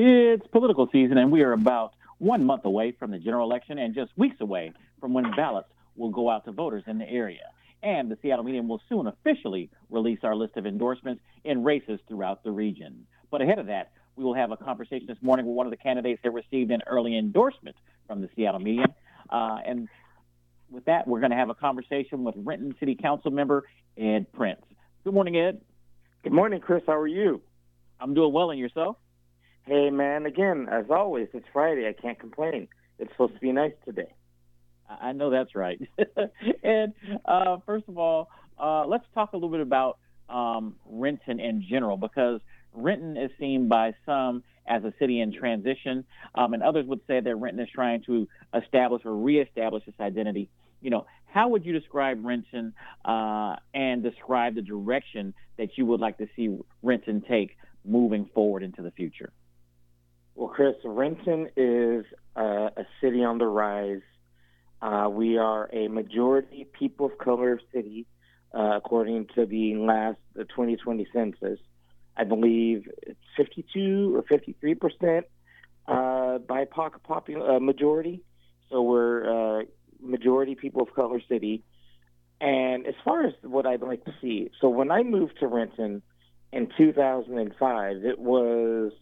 It's political season, and we are about one month away from the general election and just weeks away from when ballots will go out to voters in the area. And the Seattle Medium will soon officially release our list of endorsements in races throughout the region. But ahead of that, we will have a conversation this morning with one of the candidates that received an early endorsement from the Seattle Medium. Uh, and with that, we're going to have a conversation with Renton City Council member Ed Prince. Good morning, Ed. Good morning, Chris. How are you? I'm doing well, and yourself? Hey, man. Again, as always, it's Friday. I can't complain. It's supposed to be nice today. I know that's right. and uh, first of all, uh, let's talk a little bit about um, Renton in general, because Renton is seen by some as a city in transition, um, and others would say that Renton is trying to establish or reestablish its identity. You know, how would you describe Renton uh, and describe the direction that you would like to see Renton take moving forward into the future? Well, Chris, Renton is uh, a city on the rise uh, we are a majority people of color city, uh, according to the last the 2020 census. I believe it's 52 or 53 percent uh, BIPOC popul- uh, majority. So we're uh, majority people of color city. And as far as what I'd like to see, so when I moved to Renton in 2005, it was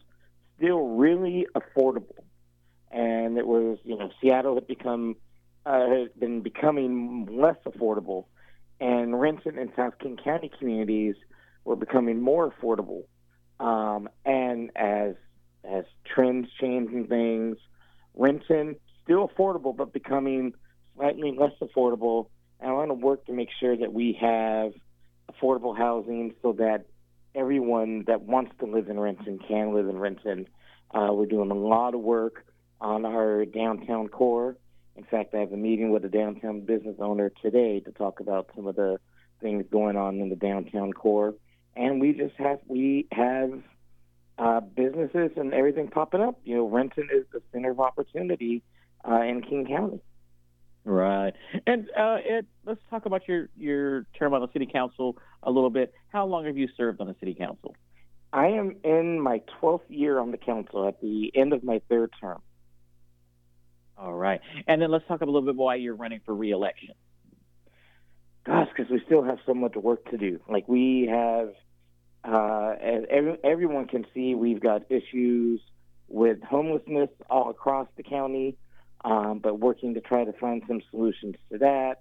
affordable, and it was you know Seattle had become uh, has been becoming less affordable, and Renton and South King County communities were becoming more affordable. Um, and as as trends change and things, Renton still affordable, but becoming slightly less affordable. And I want to work to make sure that we have affordable housing so that everyone that wants to live in Renton can live in Renton. Uh, we're doing a lot of work on our downtown core. In fact, I have a meeting with a downtown business owner today to talk about some of the things going on in the downtown core. And we just have we have uh, businesses and everything popping up. You know, Renton is the center of opportunity uh, in King County. Right. And uh, Ed, let's talk about your your term on the city council a little bit. How long have you served on the city council? I am in my 12th year on the council at the end of my third term. All right. And then let's talk a little bit why you're running for reelection. Gosh, because we still have so much work to do. Like we have, uh, as every, everyone can see, we've got issues with homelessness all across the county, um, but working to try to find some solutions to that.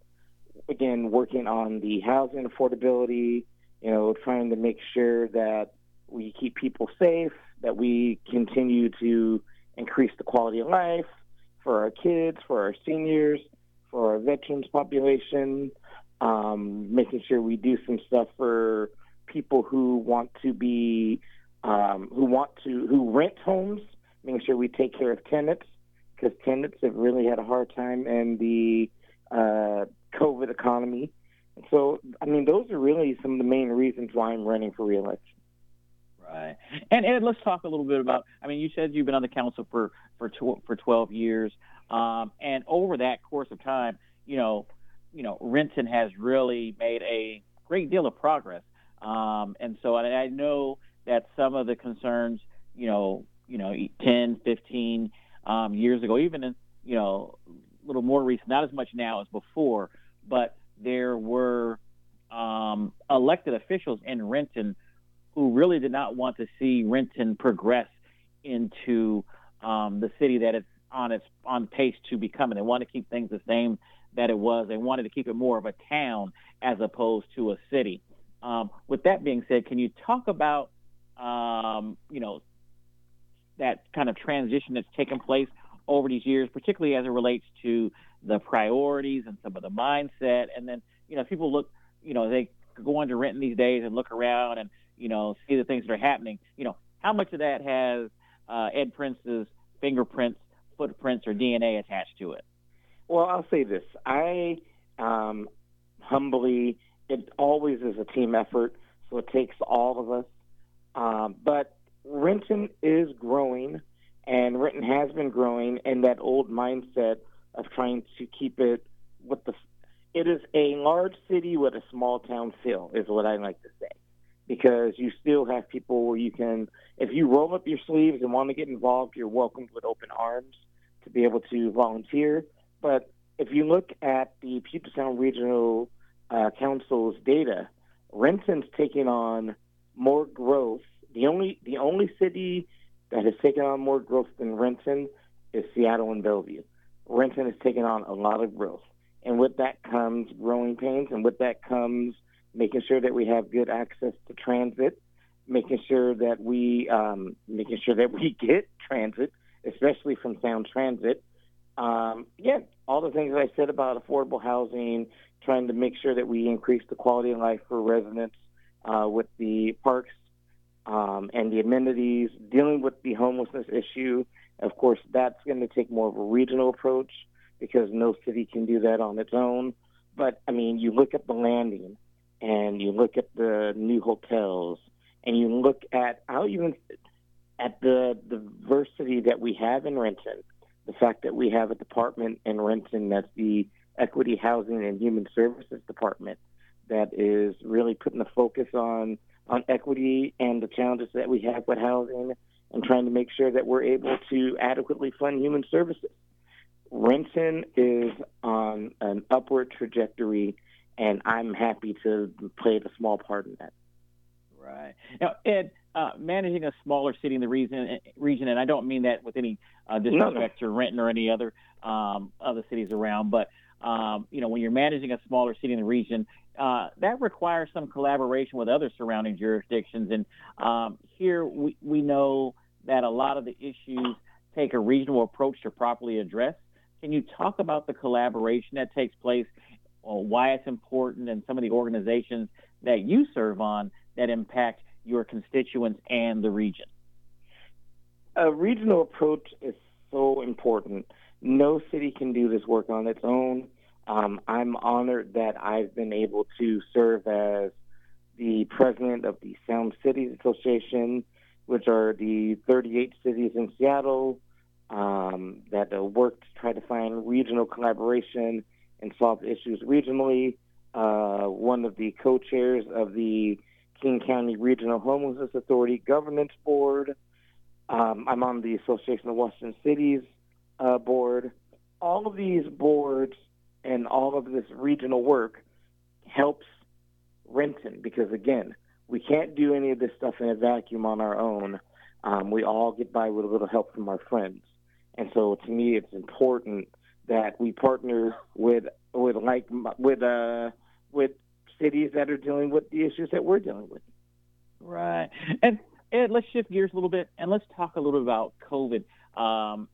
Again, working on the housing affordability, you know, trying to make sure that we keep people safe, that we continue to increase the quality of life, for our kids, for our seniors, for our veterans population, um, making sure we do some stuff for people who want to be, um, who want to, who rent homes, making sure we take care of tenants because tenants have really had a hard time in the uh, COVID economy. So, I mean, those are really some of the main reasons why I'm running for reelection. Right. And Ed, let's talk a little bit about. I mean, you said you've been on the council for for tw- for 12 years, um, and over that course of time, you know, you know, Renton has really made a great deal of progress. Um, and so I, I know that some of the concerns, you know, you know, 10, 15 um, years ago, even in, you know, a little more recent, not as much now as before, but there were um, elected officials in Renton who really did not want to see Renton progress into um, the city that it's on its on pace to becoming. They want to keep things the same that it was. They wanted to keep it more of a town as opposed to a city. Um, with that being said, can you talk about um, you know that kind of transition that's taken place over these years, particularly as it relates to the priorities and some of the mindset, and then you know people look, you know, they go into Renton these days and look around and you know see the things that are happening. You know, how much of that has uh, Ed Prince's fingerprints, footprints, or DNA attached to it? Well, I'll say this: I um, humbly, it always is a team effort, so it takes all of us. Um, but Renton is growing, and Renton has been growing, and that old mindset of trying to keep it with the. It is a large city with a small town feel, is what I like to say, because you still have people where you can, if you roll up your sleeves and want to get involved, you're welcomed with open arms to be able to volunteer. But if you look at the Puget Sound Regional uh, Council's data, Renton's taking on more growth. The only the only city that has taken on more growth than Renton is Seattle and Bellevue. Renton has taken on a lot of growth, and with that comes growing pains, and with that comes making sure that we have good access to transit, making sure that we um, making sure that we get transit, especially from Sound Transit. Um, again, all the things that I said about affordable housing, trying to make sure that we increase the quality of life for residents uh, with the parks um, and the amenities, dealing with the homelessness issue. Of course, that's going to take more of a regional approach because no city can do that on its own. But I mean, you look at the landing and you look at the new hotels and you look at how even at the diversity that we have in Renton, the fact that we have a department in Renton that's the Equity Housing and Human Services Department that is really putting the focus on on equity and the challenges that we have with housing and trying to make sure that we're able to adequately fund human services. Renton is on an upward trajectory, and I'm happy to play a small part in that. Right. Now, Ed, uh, managing a smaller city in the region, region, and I don't mean that with any uh, disrespect no, no. to Renton or any other um, other cities around, but um, you know, when you're managing a smaller city in the region, uh, that requires some collaboration with other surrounding jurisdictions. And um, here we, we know that a lot of the issues take a regional approach to properly address. Can you talk about the collaboration that takes place, or why it's important, and some of the organizations that you serve on that impact your constituents and the region? A regional approach is so important. No city can do this work on its own. Um, I'm honored that I've been able to serve as the president of the Sound Cities Association, which are the 38 cities in Seattle um, that uh, work to try to find regional collaboration and solve issues regionally. Uh, one of the co-chairs of the King County Regional Homelessness Authority Governance Board. Um, I'm on the Association of Washington Cities uh, board. All of these boards and all of this regional work helps Renton because again, we can't do any of this stuff in a vacuum on our own. Um, we all get by with a little help from our friends, and so to me, it's important that we partner with with like with uh with cities that are dealing with the issues that we're dealing with. Right, and Ed, let's shift gears a little bit and let's talk a little bit about COVID. Um,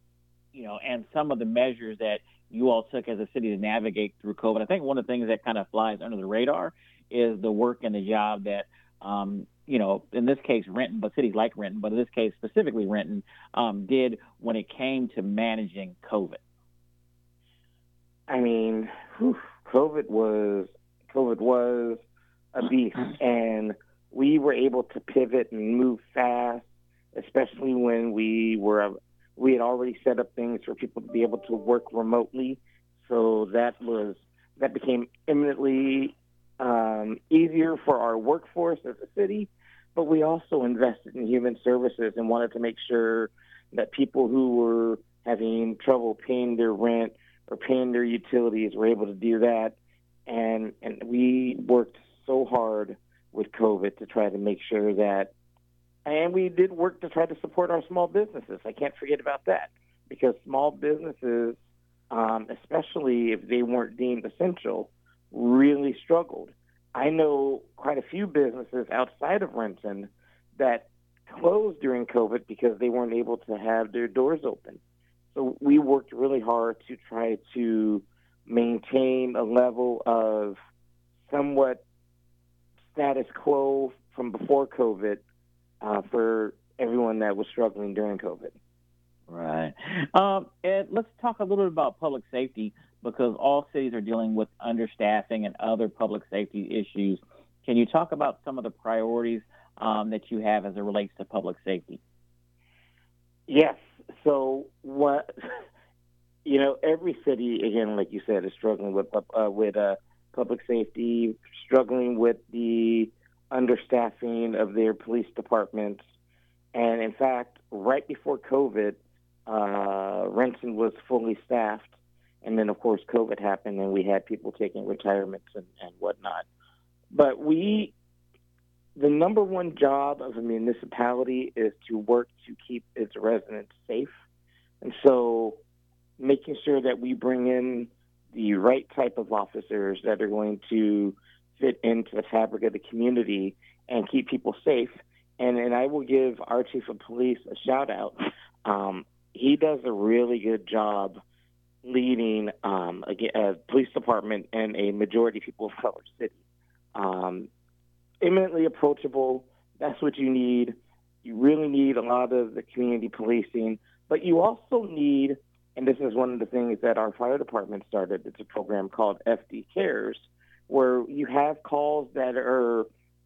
you know, and some of the measures that you all took as a city to navigate through COVID. I think one of the things that kind of flies under the radar is the work and the job that, um, you know, in this case, Renton, but cities like Renton, but in this case, specifically Renton, um, did when it came to managing COVID. I mean, whew, COVID was COVID was a beast, and we were able to pivot and move fast, especially when we were we had already set up things for people to be able to work remotely, so that was that became eminently um, easier for our workforce as a city. But we also invested in human services and wanted to make sure that people who were having trouble paying their rent or paying their utilities were able to do that. And and we worked so hard with COVID to try to make sure that and we did work to try to support our small businesses. I can't forget about that because small businesses, um, especially if they weren't deemed essential, really struggled. I know quite a few businesses outside of Renton that closed during COVID because they weren't able to have their doors open. So we worked really hard to try to maintain a level of somewhat status quo from before COVID uh, for everyone that was struggling during COVID. Right. Um, and let's talk a little bit about public safety because all cities are dealing with understaffing and other public safety issues. Can you talk about some of the priorities um, that you have as it relates to public safety? Yes. So what you know, every city again, like you said, is struggling with uh, with uh, public safety, struggling with the understaffing of their police departments, and in fact, right before COVID, uh, Renton was fully staffed, and then of course COVID happened, and we had people taking retirements and, and whatnot. But we, the number one job of a municipality is to work to keep its residents safe, and so making sure that we bring in the right type of officers that are going to fit into the fabric of the community and keep people safe. And and I will give our chief of police a shout out. Um, he does a really good job leading um, a, a police department in a majority of people of color city. Um, eminently approachable. That's what you need. You really need a lot of the community policing, but you also need and this is one of the things that our fire department started. It's a program called FD Cares, where you have calls that are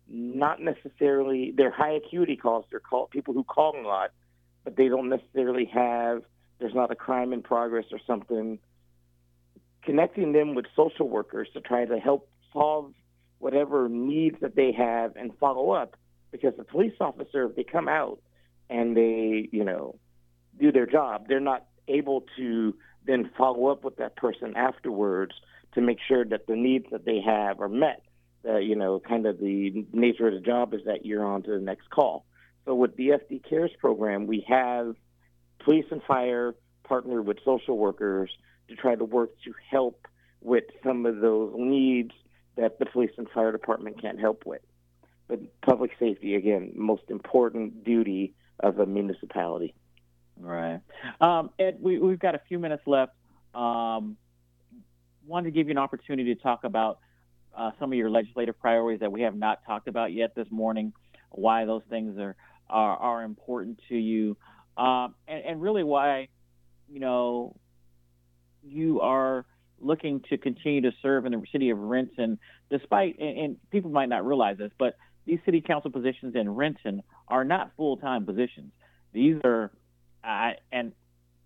not necessarily they're high acuity calls. They're call people who call a lot, but they don't necessarily have. There's not a crime in progress or something. Connecting them with social workers to try to help solve whatever needs that they have and follow up, because the police officer, if they come out and they, you know, do their job, they're not able to then follow up with that person afterwards to make sure that the needs that they have are met. Uh, you know, kind of the nature of the job is that you're on to the next call. So with the FD Cares program, we have police and fire partner with social workers to try to work to help with some of those needs that the police and fire department can't help with. But public safety, again, most important duty of a municipality. Right. Um, Ed, we, we've got a few minutes left. Um, wanted to give you an opportunity to talk about uh, some of your legislative priorities that we have not talked about yet this morning, why those things are are, are important to you, um, and, and really why, you know, you are looking to continue to serve in the city of Renton, despite, and, and people might not realize this, but these city council positions in Renton are not full time positions. These are I, and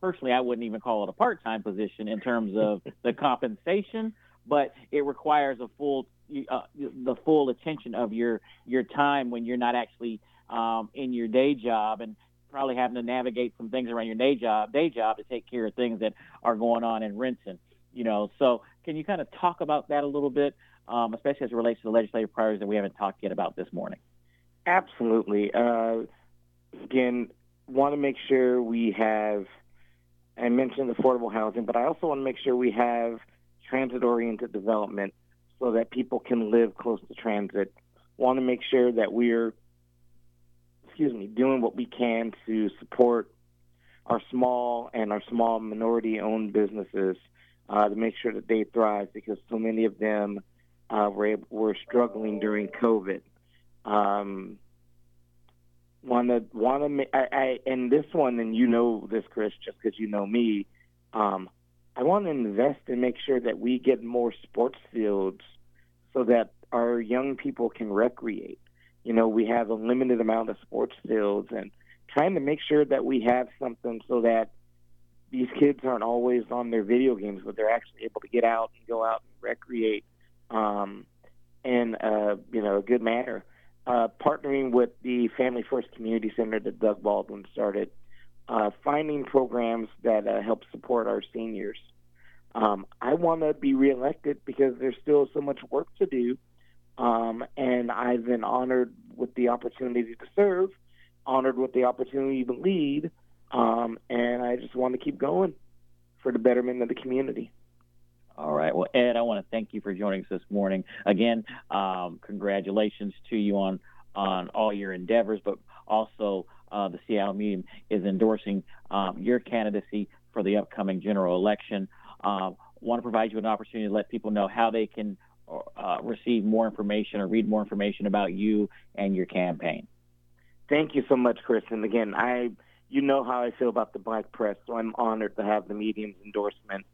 personally, I wouldn't even call it a part-time position in terms of the compensation, but it requires a full uh, the full attention of your your time when you're not actually um, in your day job and probably having to navigate some things around your day job day job to take care of things that are going on in Renton. You know, so can you kind of talk about that a little bit, um, especially as it relates to the legislative priorities that we haven't talked yet about this morning? Absolutely. Uh, again, want to make sure we have, I mentioned affordable housing, but I also want to make sure we have transit oriented development so that people can live close to transit. Want to make sure that we're, excuse me, doing what we can to support our small and our small minority owned businesses uh, to make sure that they thrive because so many of them uh, were, were struggling during COVID. Um, want to want to I, I and this one and you know this Chris just because you know me um I want to invest and make sure that we get more sports fields so that our young people can recreate. You know we have a limited amount of sports fields and trying to make sure that we have something so that these kids aren't always on their video games but they're actually able to get out and go out and recreate um in a you know a good manner uh, partnering with the Family First Community Center that Doug Baldwin started, uh, finding programs that uh, help support our seniors. Um, I want to be reelected because there's still so much work to do, um, and I've been honored with the opportunity to serve honored with the opportunity to lead, um, and I just want to keep going for the betterment of the community. All right. Well, Ed, I want to thank you for joining us this morning. Again, um, congratulations to you on on all your endeavors, but also uh, the Seattle Medium is endorsing um, your candidacy for the upcoming general election. Uh, want to provide you an opportunity to let people know how they can uh, receive more information or read more information about you and your campaign. Thank you so much, Chris. And again, I you know how I feel about the black press, so I'm honored to have the medium's endorsement.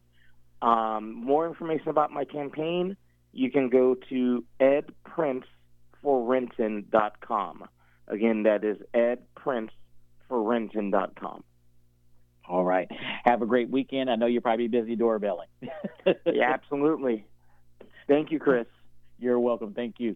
Um, more information about my campaign, you can go to edprinceforrenton.com. Again, that is edprinceforrenton.com. All right. Have a great weekend. I know you're probably busy doorbelling. yeah, absolutely. Thank you, Chris. You're welcome. Thank you.